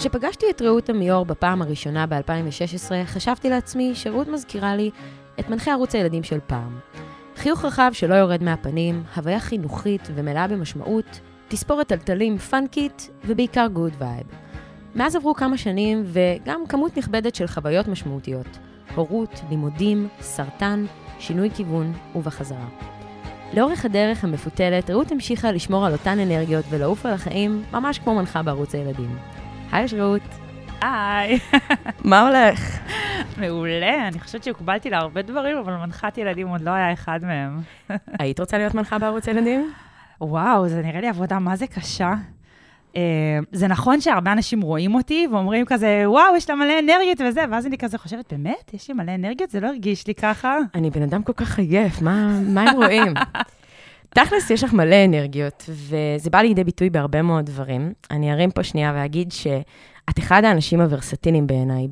כשפגשתי את רעות עמיור בפעם הראשונה ב-2016, חשבתי לעצמי שרעות מזכירה לי את מנחה ערוץ הילדים של פעם. חיוך רחב שלא יורד מהפנים, הוויה חינוכית ומלאה במשמעות, תספורת תלתלים פאנקית ובעיקר good vibe. מאז עברו כמה שנים וגם כמות נכבדת של חוויות משמעותיות. הורות, לימודים, סרטן, שינוי כיוון ובחזרה. לאורך הדרך המפותלת, רעות המשיכה לשמור על אותן אנרגיות ולעוף על החיים ממש כמו מנחה בערוץ הילדים. היי רעות. היי. מה הולך? מעולה, אני חושבת שהוקבלתי להרבה דברים, אבל מנחת ילדים עוד לא היה אחד מהם. היית רוצה להיות מנחה בערוץ ילדים? וואו, זה נראה לי עבודה מה זה קשה. Uh, זה נכון שהרבה אנשים רואים אותי ואומרים כזה, וואו, יש לה מלא אנרגיות וזה, ואז אני כזה חושבת, באמת? יש לי מלא אנרגיות? זה לא הרגיש לי ככה. אני בן אדם כל כך עייף, מה, מה הם רואים? תכלס, יש לך מלא אנרגיות, וזה בא לידי ביטוי בהרבה מאוד דברים. אני ארים פה שנייה ואגיד שאת אחד האנשים הוורסטיליים בעיניי,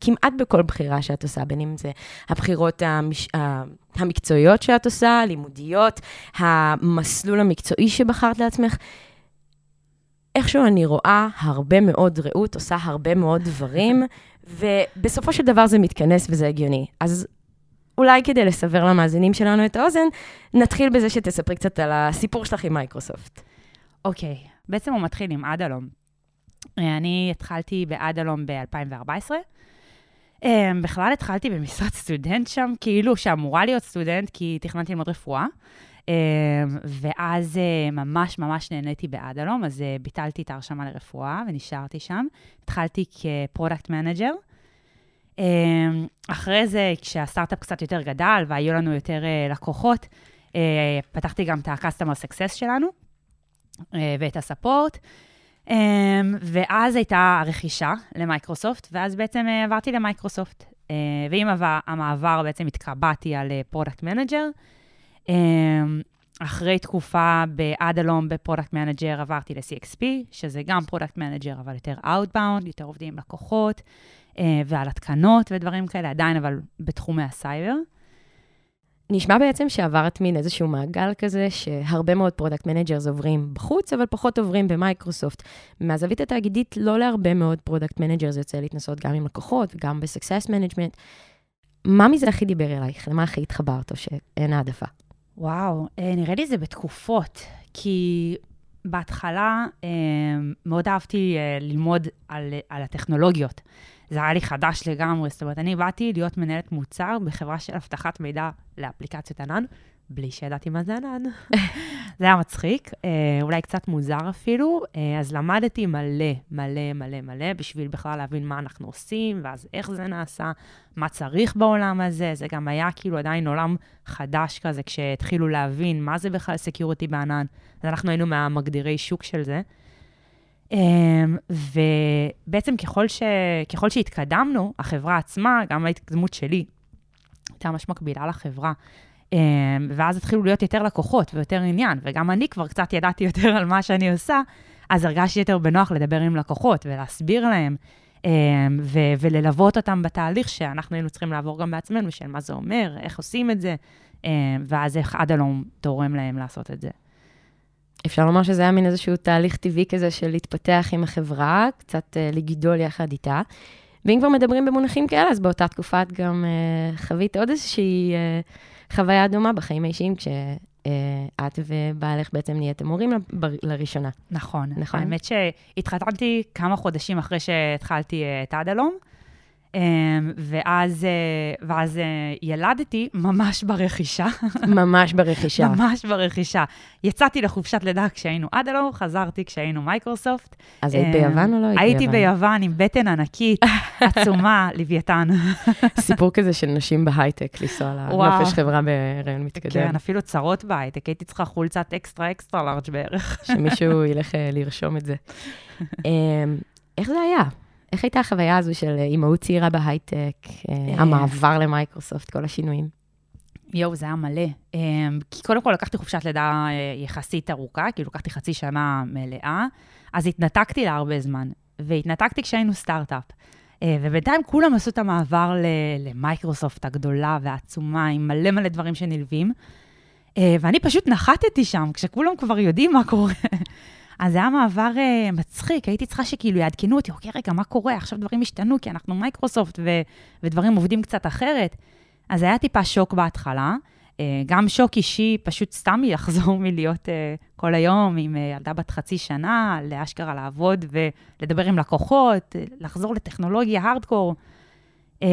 כמעט בכל בחירה שאת עושה, בין אם זה הבחירות המש... המקצועיות שאת עושה, לימודיות, המסלול המקצועי שבחרת לעצמך. איכשהו אני רואה הרבה מאוד רעות, עושה הרבה מאוד דברים, ובסופו של דבר זה מתכנס וזה הגיוני. אז אולי כדי לסבר למאזינים שלנו את האוזן, נתחיל בזה שתספרי קצת על הסיפור שלך עם מייקרוסופט. אוקיי, okay. בעצם הוא מתחיל עם אדלום. אני התחלתי באדלום ב-2014. בכלל התחלתי במשרת סטודנט שם, כאילו שאמורה להיות סטודנט, כי תכננתי ללמוד רפואה. ואז ממש ממש נהניתי באדלום, אז ביטלתי את ההרשמה לרפואה ונשארתי שם. התחלתי כ product manager. אמ, אחרי זה, כשהסטארט-אפ קצת יותר גדל והיו לנו יותר אה, לקוחות, אה, פתחתי גם את ה-customer success שלנו אה, ואת ה support. אמ, ואז הייתה הרכישה למייקרוסופט, ואז בעצם עברתי למייקרוסופט. ועם המעבר בעצם התקבעתי על product manager. אמ, אחרי תקופה באדלום ב product manager עברתי ל-CXP, שזה גם product manager, אבל יותר Outbound, יותר עובדים עם לקוחות. אה, ועל התקנות ודברים כאלה, עדיין, אבל בתחומי הסייבר. נשמע בעצם שעברת מין איזשהו מעגל כזה, שהרבה מאוד product managers עוברים בחוץ, אבל פחות עוברים במייקרוסופט. מהזווית התאגידית, לא להרבה מאוד product managers יוצא להתנסות גם עם לקוחות וגם ב success management. מה מזה הכי דיבר אלייך? למה הכי התחברת או שאין העדפה? וואו, אה, נראה לי זה בתקופות, כי בהתחלה אה, מאוד אהבתי ללמוד על, על הטכנולוגיות. זה היה לי חדש לגמרי. זאת אומרת, אני באתי להיות מנהלת מוצר בחברה של אבטחת מידע לאפליקציות ענן, בלי שידעתי מה זה ענן. זה היה מצחיק, אה, אולי קצת מוזר אפילו. אה, אז למדתי מלא, מלא, מלא, מלא, בשביל בכלל להבין מה אנחנו עושים, ואז איך זה נעשה, מה צריך בעולם הזה. זה גם היה כאילו עדיין עולם חדש כזה, כשהתחילו להבין מה זה בכלל security בענן. אז אנחנו היינו מהמגדירי שוק של זה. Um, ובעצם ככל, ש... ככל שהתקדמנו, החברה עצמה, גם ההתקדמות שלי, הייתה ממש מקבילה לחברה. Um, ואז התחילו להיות יותר לקוחות ויותר עניין, וגם אני כבר קצת ידעתי יותר על מה שאני עושה, אז הרגשתי יותר בנוח לדבר עם לקוחות ולהסביר להם, um, ו- וללוות אותם בתהליך שאנחנו היינו צריכים לעבור גם בעצמנו, של מה זה אומר, איך עושים את זה, ואז איך עד הלום תורם להם לעשות את זה. אפשר לומר שזה היה מין איזשהו תהליך טבעי כזה של להתפתח עם החברה, קצת uh, לגדול יחד איתה. ואם כבר מדברים במונחים כאלה, אז באותה תקופה את גם uh, חווית עוד איזושהי uh, חוויה דומה בחיים האישיים, כשאת ובעלך בעצם נהייתם מורים לראשונה. נכון. נכון. האמת שהתחתנתי כמה חודשים אחרי שהתחלתי את אדלום. אמ, ואז, אה, ואז אה, ילדתי ממש ברכישה. ממש ברכישה. ממש ברכישה. יצאתי לחופשת לידה כשהיינו אדלום, חזרתי כשהיינו מייקרוסופט. אז היית ביוון או לא היית ביוון? הייתי ביוון עם בטן ענקית, עצומה, לוויתן. סיפור כזה של נשים בהייטק, לנסוע לנופש חברה בהיריון מתקדם. כן, אפילו צרות בהייטק, הייתי צריכה חולצת extra extra large בערך. שמישהו ילך אה, לרשום את זה. אמ, איך זה היה? איך הייתה החוויה הזו של אימהות צעירה בהייטק, אה, אה. המעבר למייקרוסופט, כל השינויים? יואו, זה היה מלא. אה, כי קודם כל לקחתי חופשת לידה יחסית ארוכה, כאילו לקחתי חצי שנה מלאה, אז התנתקתי לה הרבה זמן, והתנתקתי כשהיינו סטארט-אפ. ובינתיים כולם עשו את המעבר למייקרוסופט הגדולה והעצומה, עם מלא מלא דברים שנלווים. ואני פשוט נחתתי שם, כשכולם כבר יודעים מה קורה. אז זה היה מעבר אה, מצחיק, הייתי צריכה שכאילו יעדכנו אותי, אוקיי, רגע, מה קורה? עכשיו דברים השתנו, כי אנחנו מייקרוסופט ו- ודברים עובדים קצת אחרת. אז היה טיפה שוק בהתחלה, uh, גם שוק אישי, פשוט סתם לחזור מלהיות uh, כל היום עם uh, ילדה בת חצי שנה, לאשכרה לעבוד ולדבר עם לקוחות, לחזור לטכנולוגיה הארדקור. Uh,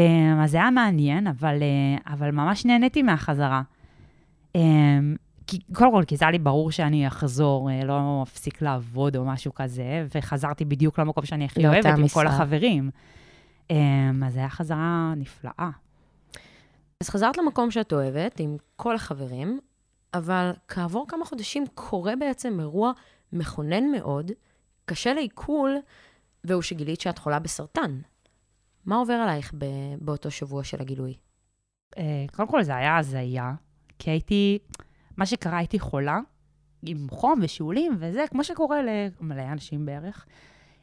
אז זה היה מעניין, אבל, uh, אבל ממש נהניתי מהחזרה. Um, כי, קודם כל, כי זה היה לי ברור שאני אחזור, אה, לא אפסיק לעבוד או משהו כזה, וחזרתי בדיוק למקום שאני הכי אוהבת, עם משרה. כל החברים. אמ, אז זו הייתה חזרה נפלאה. אז חזרת למקום שאת אוהבת, עם כל החברים, אבל כעבור כמה חודשים קורה בעצם אירוע מכונן מאוד, קשה לעיכול, והוא שגילית שאת חולה בסרטן. מה עובר עלייך באותו שבוע של הגילוי? אה, קודם כל, זה היה הזיה, כי הייתי... מה שקרה, הייתי חולה, עם חום ושאולים וזה, כמו שקורה למלא אנשים בערך.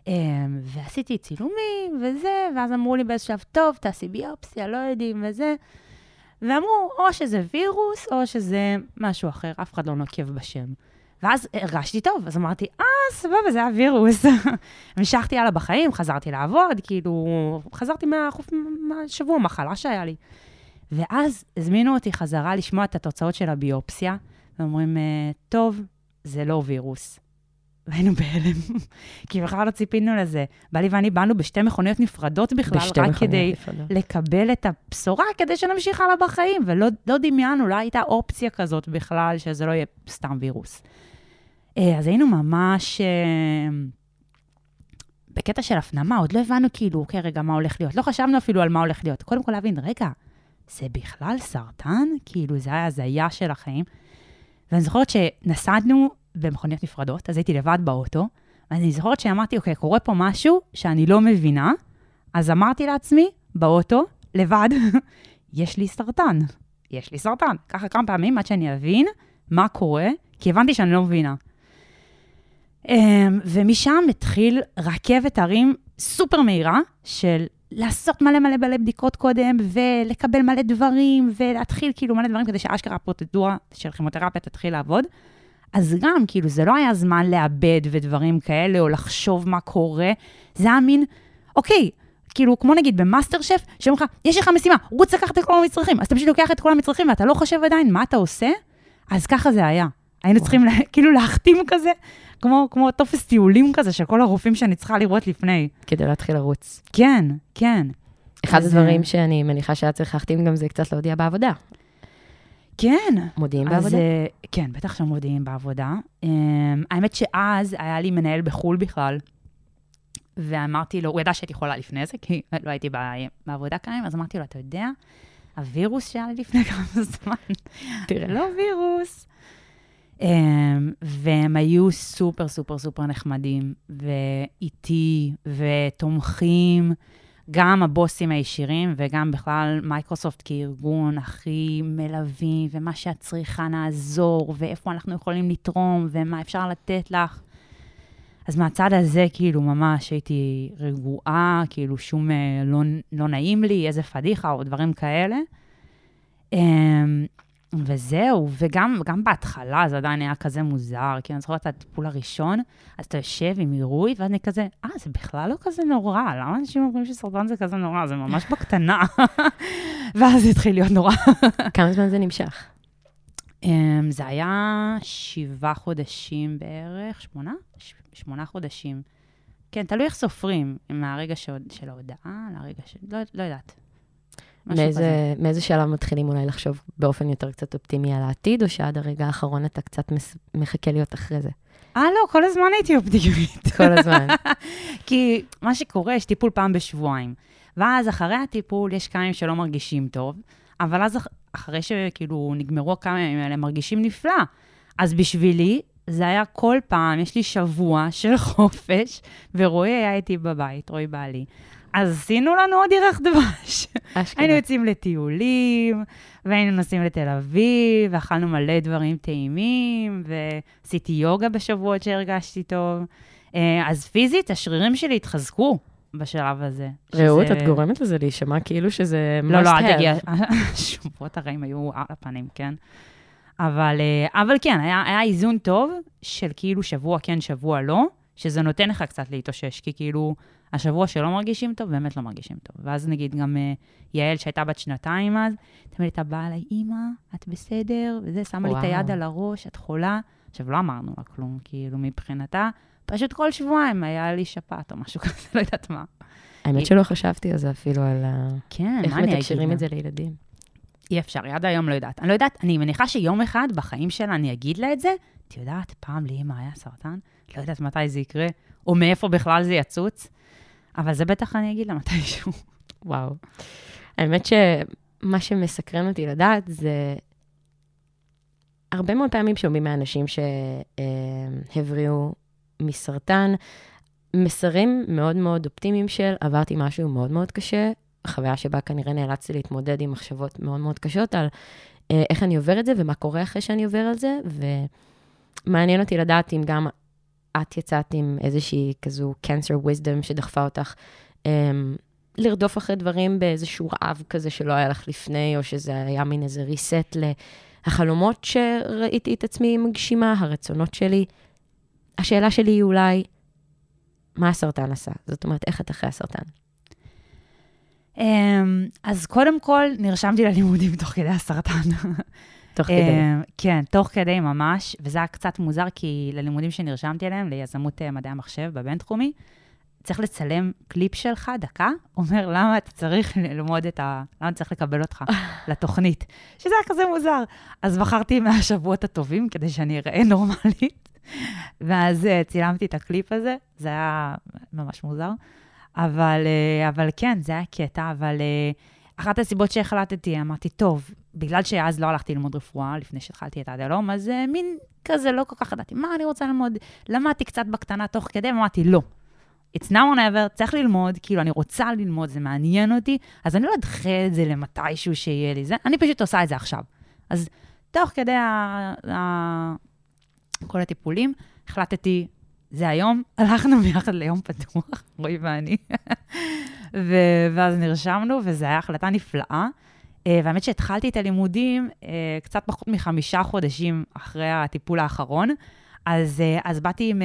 אמ, ועשיתי צילומים וזה, ואז אמרו לי באיזשהו שלב, טוב, תעשי ביופסיה, לא יודעים וזה. ואמרו, או שזה וירוס, או שזה משהו אחר, אף אחד לא נוקב בשם. ואז הרגשתי טוב, אז אמרתי, אה, סבבה, זה היה וירוס. המשכתי הלאה בחיים, חזרתי לעבוד, כאילו, חזרתי מהשבוע מחלה שהיה לי. ואז הזמינו אותי חזרה לשמוע את התוצאות של הביופסיה, ואומרים, אה, טוב, זה לא וירוס. והיינו בהלם, כי בכלל לא ציפינו לזה. בעלי ואני באנו בשתי מכוניות נפרדות בכלל, רק כדי נפרדות. לקבל את הבשורה, כדי שנמשיך הלאה בחיים, ולא לא דמיינו, לא הייתה אופציה כזאת בכלל, שזה לא יהיה סתם וירוס. אה, אז היינו ממש... אה, בקטע של הפנמה, עוד לא הבנו כאילו, אוקיי, רגע, מה הולך להיות. לא חשבנו אפילו על מה הולך להיות. קודם כל להבין, רגע, זה בכלל סרטן? כאילו, זה היה הזיה של החיים. ואני זוכרת שנסענו במכוניות נפרדות, אז הייתי לבד באוטו, ואני זוכרת שאמרתי, אוקיי, קורה פה משהו שאני לא מבינה, אז אמרתי לעצמי, באוטו, לבד, יש לי סרטן. יש לי סרטן. ככה כמה פעמים עד שאני אבין מה קורה, כי הבנתי שאני לא מבינה. אמ, ומשם התחיל רכבת הרים סופר מהירה של לעשות מלא מלא מלא בדיקות קודם, ולקבל מלא דברים, ולהתחיל כאילו מלא דברים כדי שאשכרה הפרוצדורה של כימותרפיה תתחיל לעבוד. אז גם, כאילו, זה לא היה זמן לאבד ודברים כאלה, או לחשוב מה קורה, זה היה מין, אוקיי, כאילו, כמו נגיד במאסטר שף, שאומרים לך, יש לך משימה, רוץ לקחת את כל המצרכים, אז אתה פשוט לוקח את כל המצרכים ואתה לא חושב עדיין מה אתה עושה, אז ככה זה היה. היינו צריכים לה, כאילו להחתים כזה, כמו, כמו טופס טיולים כזה של כל הרופאים שאני צריכה לראות לפני. כדי להתחיל לרוץ. כן, כן. אחד הדברים שאני מניחה שהיה צריך להחתים גם זה קצת להודיע בעבודה. כן. מודיעים בעבודה? אה, כן, בטח שמודיעים בעבודה. Um, האמת שאז היה לי מנהל בחו"ל בכלל, ואמרתי לו, הוא ידע שהייתי חולה לפני זה, כי לא הייתי בעבודה כאן, אז אמרתי לו, אתה יודע, הווירוס שהיה לי לפני כמה זמן, תראה, לא וירוס. Um, והם היו סופר, סופר, סופר נחמדים, ואיתי, ותומכים, גם הבוסים הישירים, וגם בכלל מייקרוסופט כארגון הכי מלווים, ומה שאת צריכה נעזור, ואיפה אנחנו יכולים לתרום, ומה אפשר לתת לך. אז מהצד הזה, כאילו, ממש הייתי רגועה, כאילו, שום אה, לא, לא נעים לי, איזה פדיחה, או דברים כאלה. וזהו, וגם בהתחלה זה עדיין היה כזה מוזר, כי אני זוכרת את הטיפול הראשון, אז אתה יושב עם עירוי, ואז אני כזה, אה, זה בכלל לא כזה נורא, למה אנשים אומרים שסרטן זה כזה נורא? זה ממש בקטנה. ואז זה התחיל להיות נורא. כמה זמן זה נמשך? Um, זה היה שבעה חודשים בערך, שמונה? שמונה חודשים. כן, תלוי איך סופרים, מהרגע של ההודעה לרגע של... לא, לא יודעת. מאיזה, מאיזה שלב מתחילים אולי לחשוב באופן יותר קצת אופטימי על העתיד, או שעד הרגע האחרון אתה קצת מס... מחכה להיות אחרי זה? אה, לא, כל הזמן הייתי אופטימית. כל הזמן. כי מה שקורה, יש טיפול פעם בשבועיים. ואז אחרי הטיפול יש כמה ימים שלא מרגישים טוב, אבל אז אחרי שכאילו נגמרו הכמה ימים האלה, מרגישים נפלא. אז בשבילי, זה היה כל פעם, יש לי שבוע של חופש, ורועי היה איתי בבית, רועי בעלי. אז עשינו לנו עוד ירח דבש. אשכרה. היינו יוצאים לטיולים, והיינו נוסעים לתל אביב, ואכלנו מלא דברים טעימים, ועשיתי יוגה בשבועות שהרגשתי טוב. אה, אז פיזית, השרירים שלי התחזקו שזה... הזה. רעות, שזה... את גורמת לזה להישמע כאילו שזה לא, לא, אל תגיע. השבועות הרעים היו על הפנים, כן? אבל, אה, אבל כן, היה, היה איזון טוב של כאילו שבוע כן, שבוע לא, שזה נותן לך קצת להתאושש, כי כאילו, השבוע שלא מרגישים טוב, באמת לא מרגישים טוב. ואז נגיד גם uh, יעל, שהייתה בת שנתיים אז, תמיד הייתה באה אליי, אמא, את בסדר? וזה, שמה וואו. לי את היד על הראש, את חולה. עכשיו, לא אמרנו לה כלום, כאילו, מבחינתה, פשוט כל שבועיים היה לי שפעת או משהו כזה, לא יודעת מה. האמת שלא חשבתי על זה אפילו, על כן. איך מתקשרים את זה לילדים. אי אפשר, עד היום לא יודעת. אני לא יודעת, אני מניחה שיום אחד בחיים שלה אני אגיד לה את זה, את יודעת, פעם לאמא היה סרטן, לא יודעת מתי זה יקרה, או מאיפה בכלל זה יצוץ, אבל זה בטח אני אגיד לה מתישהו. וואו. האמת שמה שמסקרן אותי לדעת זה הרבה מאוד פעמים שומעים מאנשים שהבריאו מסרטן, מסרים מאוד מאוד אופטימיים של עברתי משהו מאוד מאוד קשה, חוויה שבה כנראה נאלצתי להתמודד עם מחשבות מאוד מאוד קשות על אה, איך אני עובר את זה ומה קורה אחרי שאני עובר על זה, ומעניין אותי לדעת אם גם את יצאת עם איזושהי כזו cancer wisdom שדחפה אותך אה, לרדוף אחרי דברים באיזשהו רעב כזה שלא היה לך לפני, או שזה היה מין איזה reset להחלומות שראיתי את עצמי מגשימה, הרצונות שלי. השאלה שלי היא אולי, מה הסרטן עשה? זאת אומרת, איך את אחרי הסרטן? אמ, אז קודם כל, נרשמתי ללימודים תוך כדי הסרטן. תוך כדי. אמ, כן, תוך כדי ממש, וזה היה קצת מוזר, כי ללימודים שנרשמתי אליהם, ליזמות אה, מדעי המחשב בבינתחומי, צריך לצלם קליפ שלך, דקה, אומר, למה אתה צריך ללמוד את ה... למה צריך לקבל אותך לתוכנית? שזה היה כזה מוזר. אז בחרתי מהשבועות הטובים כדי שאני אראה נורמלית, ואז uh, צילמתי את הקליפ הזה, זה היה ממש מוזר. אבל, אבל כן, זה היה קטע, אבל אחת הסיבות שהחלטתי, אמרתי, טוב, בגלל שאז לא הלכתי ללמוד רפואה, לפני שהתחלתי את עד הלום, אז uh, מין כזה לא כל כך ידעתי מה אני רוצה ללמוד. למדתי קצת בקטנה תוך כדי, ואמרתי, לא. It's now or never, צריך ללמוד, כאילו, אני רוצה ללמוד, זה מעניין אותי, אז אני לא אדחה את זה למתישהו שיהיה לי זה, אני פשוט עושה את זה עכשיו. אז תוך כדי ה... ה... כל הטיפולים, החלטתי, זה היום, הלכנו ביחד ליום פתוח, רועי ואני, ו- ואז נרשמנו, וזו הייתה החלטה נפלאה. Uh, והאמת שהתחלתי את הלימודים uh, קצת פחות מחמישה חודשים אחרי הטיפול האחרון, אז, uh, אז באתי עם...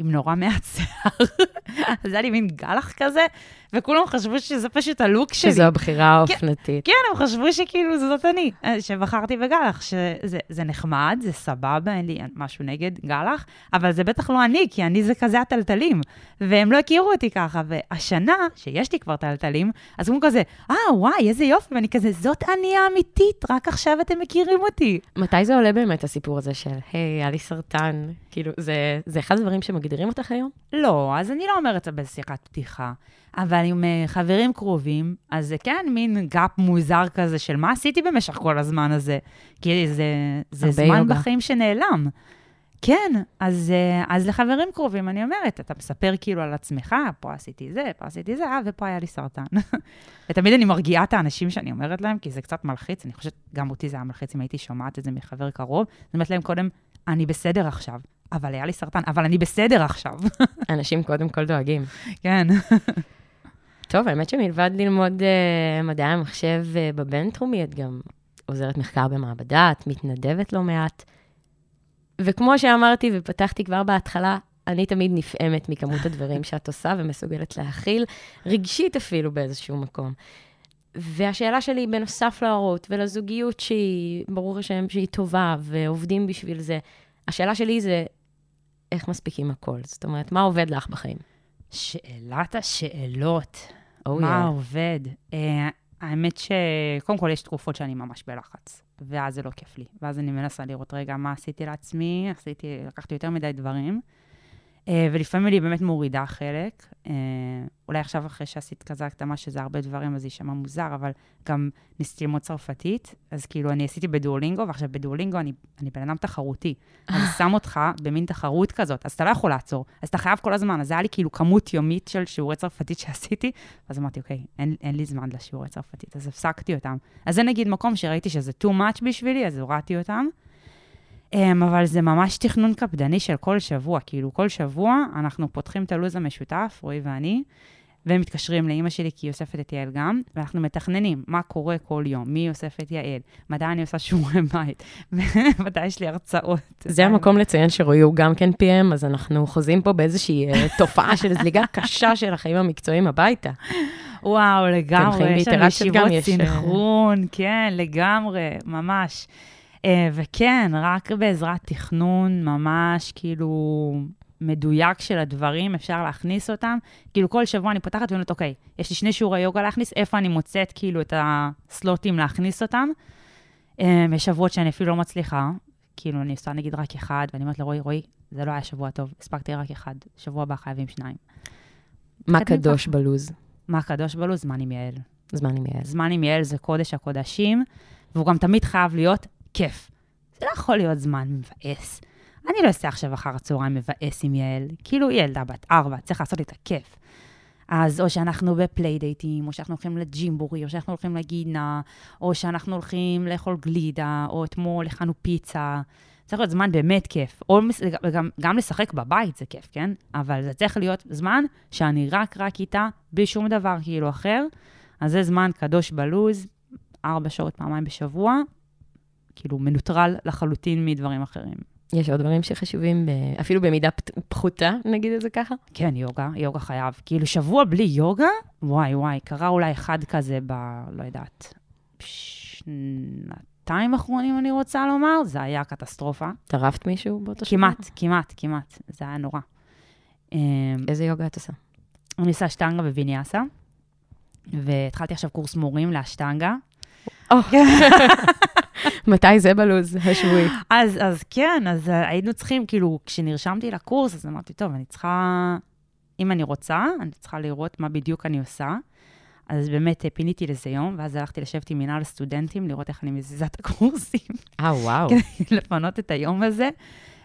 עם נורא מעט שיער. אז היה לי מין גלח כזה, וכולם חשבו שזה פשוט הלוק שלי. שזו הבחירה האופנתית. כן, הם חשבו שכאילו זאת אני, אה, שבחרתי בגלח, שזה נחמד, זה סבבה, אין לי משהו נגד גלח, אבל זה בטח לא אני, כי אני זה כזה הטלטלים, והם לא הכירו אותי ככה. והשנה, שיש לי כבר טלטלים, אז הוא כזה, אה, וואי, איזה יופי, ואני כזה, זאת אני האמיתית, רק עכשיו אתם מכירים אותי. מתי זה עולה באמת, הסיפור הזה של, היי, היה לי סרטן? כאילו, זה, זה אחד הדברים שמגדירים אותך היום? לא, אז אני לא אומרת בשיחת פתיחה. אבל עם uh, חברים קרובים, אז זה כן מין גאפ מוזר כזה של מה עשיתי במשך כל הזמן הזה. כי זה, זה זמן יוגה. בחיים שנעלם. כן, אז, uh, אז לחברים קרובים אני אומרת, אתה מספר כאילו על עצמך, פה עשיתי זה, פה עשיתי זה, אה, ופה היה לי סרטן. ותמיד אני מרגיעה את האנשים שאני אומרת להם, כי זה קצת מלחיץ, אני חושבת, גם אותי זה היה מלחיץ אם הייתי שומעת את זה מחבר קרוב. אני אומרת להם קודם, אני בסדר עכשיו, אבל היה לי סרטן, אבל אני בסדר עכשיו. אנשים קודם כל דואגים. כן. טוב, האמת שמלבד ללמוד uh, מדעי המחשב uh, בבינתחומי, את גם עוזרת מחקר במעבדה, את מתנדבת לא מעט. וכמו שאמרתי ופתחתי כבר בהתחלה, אני תמיד נפעמת מכמות הדברים שאת עושה ומסוגלת להכיל, רגשית אפילו באיזשהו מקום. והשאלה שלי, בנוסף להורות ולזוגיות שהיא, ברור השם, שהיא טובה ועובדים בשביל זה, השאלה שלי זה, איך מספיקים הכל? זאת אומרת, מה עובד לך בחיים? שאלת השאלות. Oh, מה yeah. עובד? Uh, האמת שקודם כל יש תקופות שאני ממש בלחץ, ואז זה לא כיף לי. ואז אני מנסה לראות רגע מה עשיתי לעצמי, עשיתי, לקחתי יותר מדי דברים. Uh, ולפעמים אני באמת מורידה חלק. Uh, אולי עכשיו, אחרי שעשית כזה הקדמה, שזה הרבה דברים, אז זה יישמע מוזר, אבל גם ניסיתי ללמוד צרפתית, אז כאילו, אני עשיתי בדואלינגו, ועכשיו בדואלינגו אני, אני בן אדם תחרותי. אני שם אותך במין תחרות כזאת, אז אתה לא יכול לעצור, אז אתה חייב כל הזמן. אז זה היה לי כאילו כמות יומית של שיעורי צרפתית שעשיתי, אז אמרתי, אוקיי, אין, אין לי זמן לשיעורי צרפתית, אז הפסקתי אותם. אז זה נגיד מקום שראיתי שזה too much בשבילי, אז הורדתי אותם. Um, אבל זה ממש תכנון קפדני של כל שבוע. כאילו, כל שבוע אנחנו פותחים את הלו"ז המשותף, רועי ואני, והם מתקשרים לאימא שלי, כי היא אוספת את יעל גם, ואנחנו מתכננים מה קורה כל יום, מי אוסף את יעל, מתי אני עושה שיעורי בית, ומתי יש לי הרצאות. זה המקום לציין שרועי הוא גם כן PM, אז אנחנו חוזים פה באיזושהי אה, תופעה של זליגה קשה של החיים המקצועיים הביתה. וואו, לגמרי, יש לנו ישיבות אה, סינכרון, כן, לגמרי, ממש. אה, וכן, רק בעזרת תכנון ממש כאילו מדויק של הדברים, אפשר להכניס אותם. כאילו כל שבוע אני פותחת ואומרת, אוקיי, יש לי שני שיעורי יוגה להכניס, איפה אני מוצאת כאילו את הסלוטים להכניס אותם? אה, יש שבועות שאני אפילו לא מצליחה, כאילו אני עושה נגיד רק אחד, ואני אומרת לרועי, רועי, זה לא היה שבוע טוב, הספקתי רק אחד, שבוע הבא חייבים שניים. מה. קדוש בלוז? מה קדוש בלו"ז? זמן עם יעל. זמן עם יעל. זמן עם יעל זה קודש הקודשים, והוא גם תמיד חייב להיות כיף. זה לא יכול להיות זמן מבאס. אני לא אעשה עכשיו אחר הצהריים מבאס עם יעל. כאילו, היא ילדה בת ארבע, צריך לעשות את הכיף. אז או שאנחנו בפליידייטים, או שאנחנו הולכים לג'ימבורי, או שאנחנו הולכים לגינה, או שאנחנו הולכים לאכול גלידה, או אתמול הכנו פיצה. צריך להיות זמן באמת כיף. או גם, גם לשחק בבית זה כיף, כן? אבל זה צריך להיות זמן שאני רק רק איתה, בלי שום דבר כאילו אחר. אז זה זמן קדוש בלוז, ארבע שעות פעמיים בשבוע, כאילו מנוטרל לחלוטין מדברים אחרים. יש עוד דברים שחשובים, ב- אפילו במידה פחותה, נגיד את זה ככה? כן, יוגה, יוגה חייב. כאילו, שבוע בלי יוגה, וואי וואי, קרה אולי אחד כזה ב... לא יודעת, שנתיים אחרונים, אני רוצה לומר, זה היה קטסטרופה. טרפת מישהו באותו שבוע? כמעט, כמעט, כמעט, זה היה נורא. אמ, איזה יוגה את עושה? אני עושה שטנגה וויניאסה, והתחלתי עכשיו קורס מורים לאשטנגה. מתי זה בלוז השבועי? אז, אז כן, אז אה, היינו צריכים, כאילו, כשנרשמתי לקורס, אז אמרתי, טוב, אני צריכה, אם אני רוצה, אני צריכה לראות מה בדיוק אני עושה. אז באמת אה, פיניתי לזה יום, ואז הלכתי לשבת עם מינהל הסטודנטים, לראות איך אני מזיזה את הקורסים, אה, וואו. לפנות את היום הזה.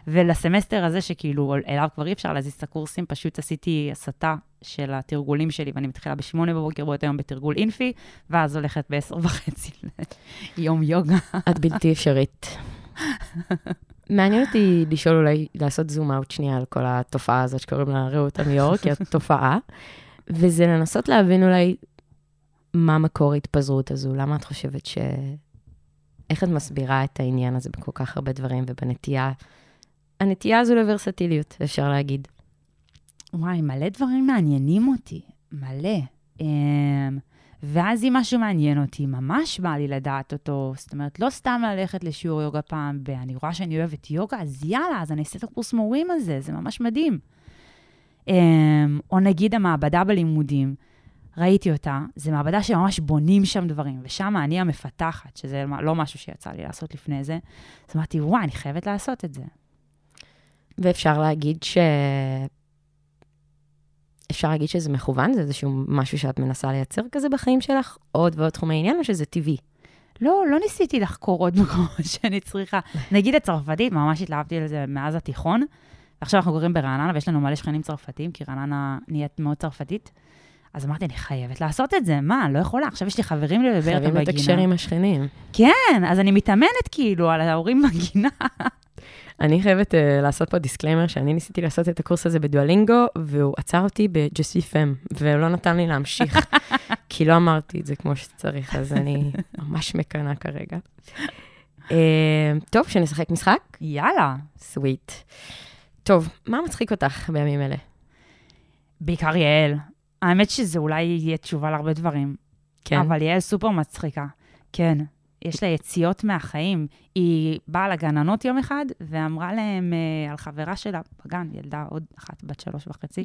ולסמסטר הזה, שכאילו אליו כבר אי אפשר להזיז את הקורסים, פשוט עשיתי הסטה של התרגולים שלי, ואני מתחילה בשמונה בבוקר באותו יום בתרגול אינפי, ואז הולכת בעשר וחצי ליום יוגה. את בלתי אפשרית. מעניין אותי לשאול אולי, לעשות זום אאוט שנייה על כל התופעה הזאת שקוראים לה רעות עמיור, כי את תופעה, וזה לנסות להבין אולי מה מקור ההתפזרות הזו, למה את חושבת ש... איך את מסבירה את העניין הזה בכל כך הרבה דברים ובנטייה, הנטייה הזו לוורסטיליות, אפשר להגיד. וואי, מלא דברים מעניינים אותי, מלא. Um, ואז אם משהו מעניין אותי, ממש בא לי לדעת אותו. זאת אומרת, לא סתם ללכת לשיעור יוגה פעם, ואני רואה שאני אוהבת יוגה, אז יאללה, אז אני אעשה את הקורס מורים הזה, זה ממש מדהים. Um, או נגיד המעבדה בלימודים, ראיתי אותה, זו מעבדה שממש בונים שם דברים, ושם אני המפתחת, שזה לא משהו שיצא לי לעשות לפני זה. אז אמרתי, וואי, אני חייבת לעשות את זה. ואפשר להגיד ש... אפשר להגיד שזה מכוון? זה איזשהו משהו שאת מנסה לייצר כזה בחיים שלך? עוד ועוד תחומי עניין, או שזה טבעי? לא, לא ניסיתי לחקור עוד מקומות שאני צריכה. נגיד הצרפתית, ממש התלהבתי לזה מאז התיכון. ועכשיו אנחנו גרים ברעננה, ויש לנו מלא שכנים צרפתים, כי רעננה נהיית מאוד צרפתית. אז אמרתי, אני חייבת לעשות את זה, מה, לא יכולה. עכשיו יש לי חברים לדבר איתם חייבים בגינה. לתקשר עם השכנים. כן, אז אני מתאמנת כאילו על ההורים בגינה. אני חייבת אה, לעשות פה disclaimer, שאני ניסיתי לעשות את הקורס הזה בדואלינגו, והוא עצר אותי ב je suis femme, ולא נתן לי להמשיך, כי לא אמרתי את זה כמו שצריך, אז אני ממש מקנאה כרגע. Uh, טוב, שנשחק משחק? יאללה. סוויט. טוב, מה מצחיק אותך בימים אלה? בעיקר יעל. האמת שזה אולי יהיה תשובה להרבה דברים. כן. אבל יעל סופר מצחיקה. כן, יש לה יציאות מהחיים. היא באה לגננות יום אחד ואמרה להם uh, על חברה שלה בגן, ילדה עוד אחת, בת שלוש וחצי,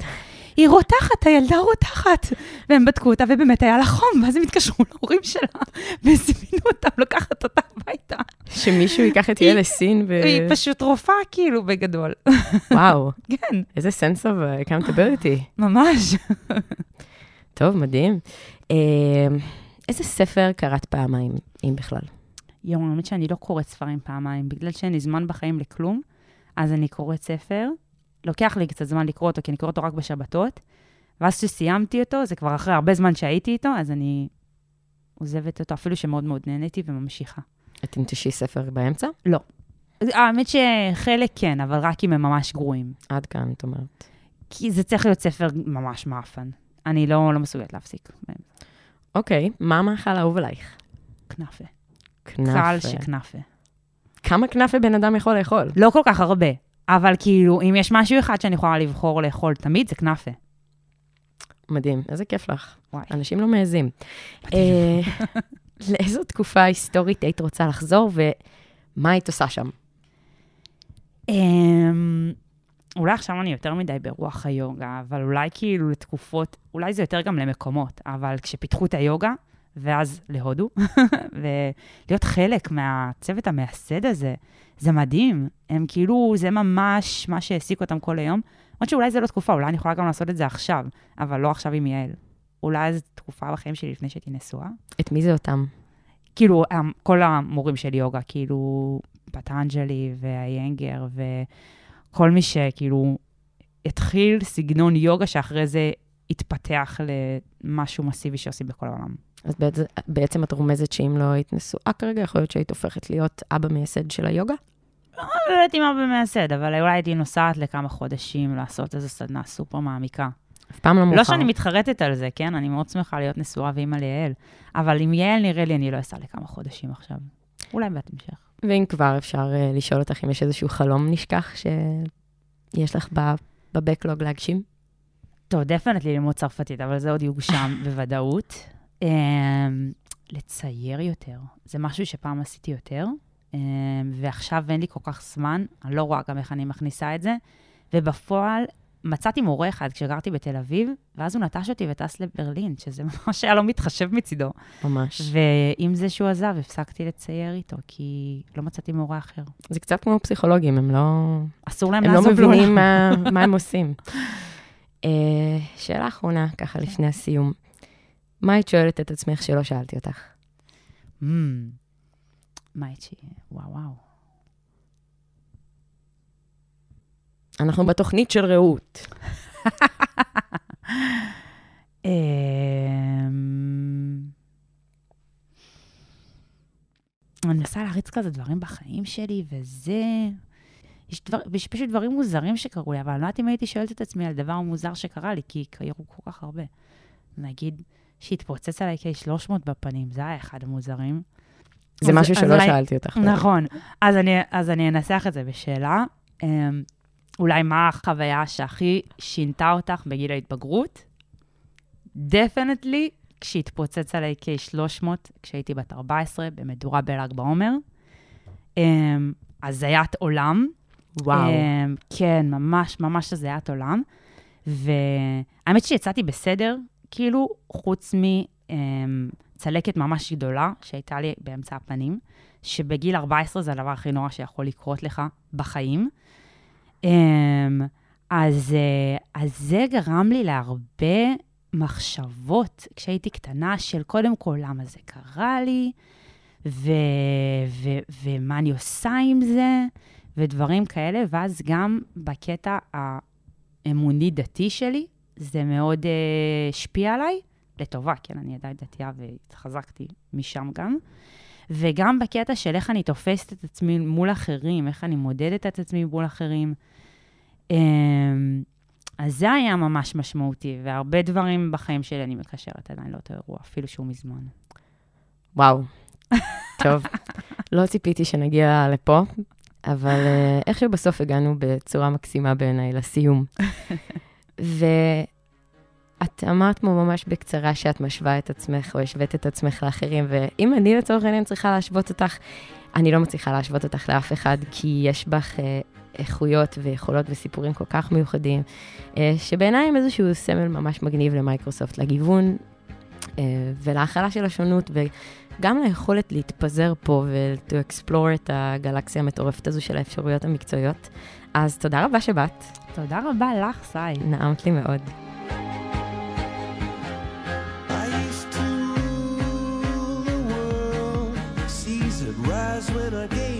היא רותחת, הילדה רותחת. והם בדקו אותה, ובאמת היה לה חום, ואז הם התקשרו להורים שלה, והזמינו אותם לקחת אותה הביתה. שמישהו ייקח את יעל לסין ו... היא פשוט רופאה, כאילו, בגדול. וואו, כן, איזה sense of accountability. ממש. טוב, מדהים. איזה ספר קראת פעמיים, אם בכלל? יום, האמת שאני לא קוראת ספרים פעמיים, בגלל שאין לי זמן בחיים לכלום, אז אני קוראת ספר. לוקח לי קצת זמן לקרוא אותו, כי אני קוראת אותו רק בשבתות, ואז כשסיימתי אותו, זה כבר אחרי הרבה זמן שהייתי איתו, אז אני עוזבת אותו, אפילו שמאוד מאוד נהניתי וממשיכה. את תנטשי ספר באמצע? האמת שחלק כן, אבל רק אם הם ממש גרועים. עד כאן, את אומרת. כי זה צריך להיות ספר ממש מאפן. אני לא, לא מסוגלת להפסיק. אוקיי, מה המאכל האהוב עלייך? כנאפה. כנאפה. קל שכנאפה. כמה כנאפה בן אדם יכול לאכול? לא כל כך הרבה, אבל כאילו, אם יש משהו אחד שאני יכולה לבחור לאכול תמיד, זה כנאפה. מדהים, איזה כיף לך. וואי. אנשים לא מעזים. אה, לאיזו תקופה היסטורית היית רוצה לחזור, ומה היית עושה שם? אמ, אולי עכשיו אני יותר מדי ברוח היוגה, אבל אולי כאילו לתקופות, אולי זה יותר גם למקומות, אבל כשפיתחו את היוגה, ואז להודו, ולהיות חלק מהצוות המייסד הזה, זה מדהים. הם כאילו, זה ממש מה שהעסיק אותם כל היום. למרות שאולי זה לא תקופה, אולי אני יכולה גם לעשות את זה עכשיו, אבל לא עכשיו עם יעל. אולי זו תקופה בחיים שלי לפני שהייתי נשואה. את מי זה אותם? כאילו, כל המורים של יוגה, כאילו, פטנג'לי והיינגר, וכל מי שכאילו התחיל סגנון יוגה שאחרי זה התפתח למשהו מסיבי שעושים בכל העולם. אז בעצם, בעצם את רומזת שאם לא היית נשואה כרגע, יכול להיות שהיית הופכת להיות אבא מייסד של היוגה? לא יודעת אם הרבה מייסד, אבל אולי הייתי נוסעת לכמה חודשים לעשות איזו סדנה סופר מעמיקה. אף פעם לא מאוחר. לא שאני מתחרטת על זה, כן? אני מאוד שמחה להיות נשואה ואימא ליעל, אבל עם יעל נראה לי אני לא אסע לכמה חודשים עכשיו. אולי בהמשך. ואם כבר, אפשר uh, לשאול אותך אם יש איזשהו חלום נשכח שיש לך ב backlog להגשים? טוב, definitely ללמוד צרפתית, אבל זה עוד יוגשם בוודאות. Um, לצייר יותר, זה משהו שפעם עשיתי יותר, um, ועכשיו אין לי כל כך זמן, אני לא רואה גם איך אני מכניסה את זה, ובפועל מצאתי מורה אחד כשגרתי בתל אביב, ואז הוא נטש אותי וטס לברלין, שזה ממש היה לא מתחשב מצידו. ממש. ועם זה שהוא עזב, הפסקתי לצייר איתו, כי לא מצאתי מורה אחר. זה קצת כמו פסיכולוגים, הם לא, אסור להם הם לא לעזוב מבינים לעולם. מה, מה הם עושים. uh, שאלה אחרונה, ככה לפני הסיום. מה היית שואלת את עצמך שלא שאלתי אותך? Mm. מה הייתי? וואו, וואו. אנחנו בתוכנית של רעות. אמ, אני מנסה להריץ כזה דברים בחיים שלי, וזה... יש, דבר, יש פשוט דברים מוזרים שקרו לי, אבל אני לא יודעת אם הייתי שואלת את עצמי על דבר מוזר שקרה לי, כי קרו כל כך הרבה. נגיד, שהתפוצץ עליי K300 בפנים, זה היה אחד המוזרים. זה משהו שלא שאלתי אותך. נכון. אז אני, אז אני אנסח את זה בשאלה. אמ, אולי מה החוויה שהכי שינתה אותך בגיל ההתבגרות? דפנטלי, כשהתפוצץ עליי K300, כשהייתי בת 14, במדורה בל"ג בעומר. אמ, הזיית עולם. וואו. אמ, כן, ממש, ממש הזיית עולם. והאמת שיצאתי בסדר, כאילו, חוץ מצלקת ממש גדולה שהייתה לי באמצע הפנים, שבגיל 14 זה הדבר הכי נורא שיכול לקרות לך בחיים. אמ, אז, אה, אז זה גרם לי להרבה מחשבות כשהייתי קטנה, של קודם כל, למה זה קרה לי, ו- ו- ומה אני עושה עם זה, ודברים כאלה, ואז גם בקטע האמוני-דתי שלי, זה מאוד אה, השפיע עליי, לטובה, כן, אני עדיין דתייה והתחזקתי משם גם. וגם בקטע של איך אני תופסת את עצמי מול אחרים, איך אני מודדת את עצמי מול אחרים. אמ, אז זה היה ממש משמעותי, והרבה דברים בחיים שלי אני מקשרת עדיין לאותו אירוע, אפילו שהוא מזמן. וואו. טוב, לא ציפיתי שנגיע לפה, אבל אה, איכשהו בסוף הגענו בצורה מקסימה בעיניי לסיום. ואת אמרת פה ממש בקצרה שאת משווה את עצמך, או השווית את עצמך לאחרים, ואם אני לצורך העניין צריכה להשוות אותך, אני לא מצליחה להשוות אותך לאף אחד, כי יש בך אה, איכויות ויכולות וסיפורים כל כך מיוחדים, אה, שבעיניי הם איזשהו סמל ממש מגניב למייקרוסופט, לגיוון אה, ולהכלה של השונות, וגם ליכולת להתפזר פה ו-to explore את הגלקסיה המטורפת הזו של האפשרויות המקצועיות. אז תודה רבה שבאת, תודה רבה לך, סי. נעמת לי מאוד. I used to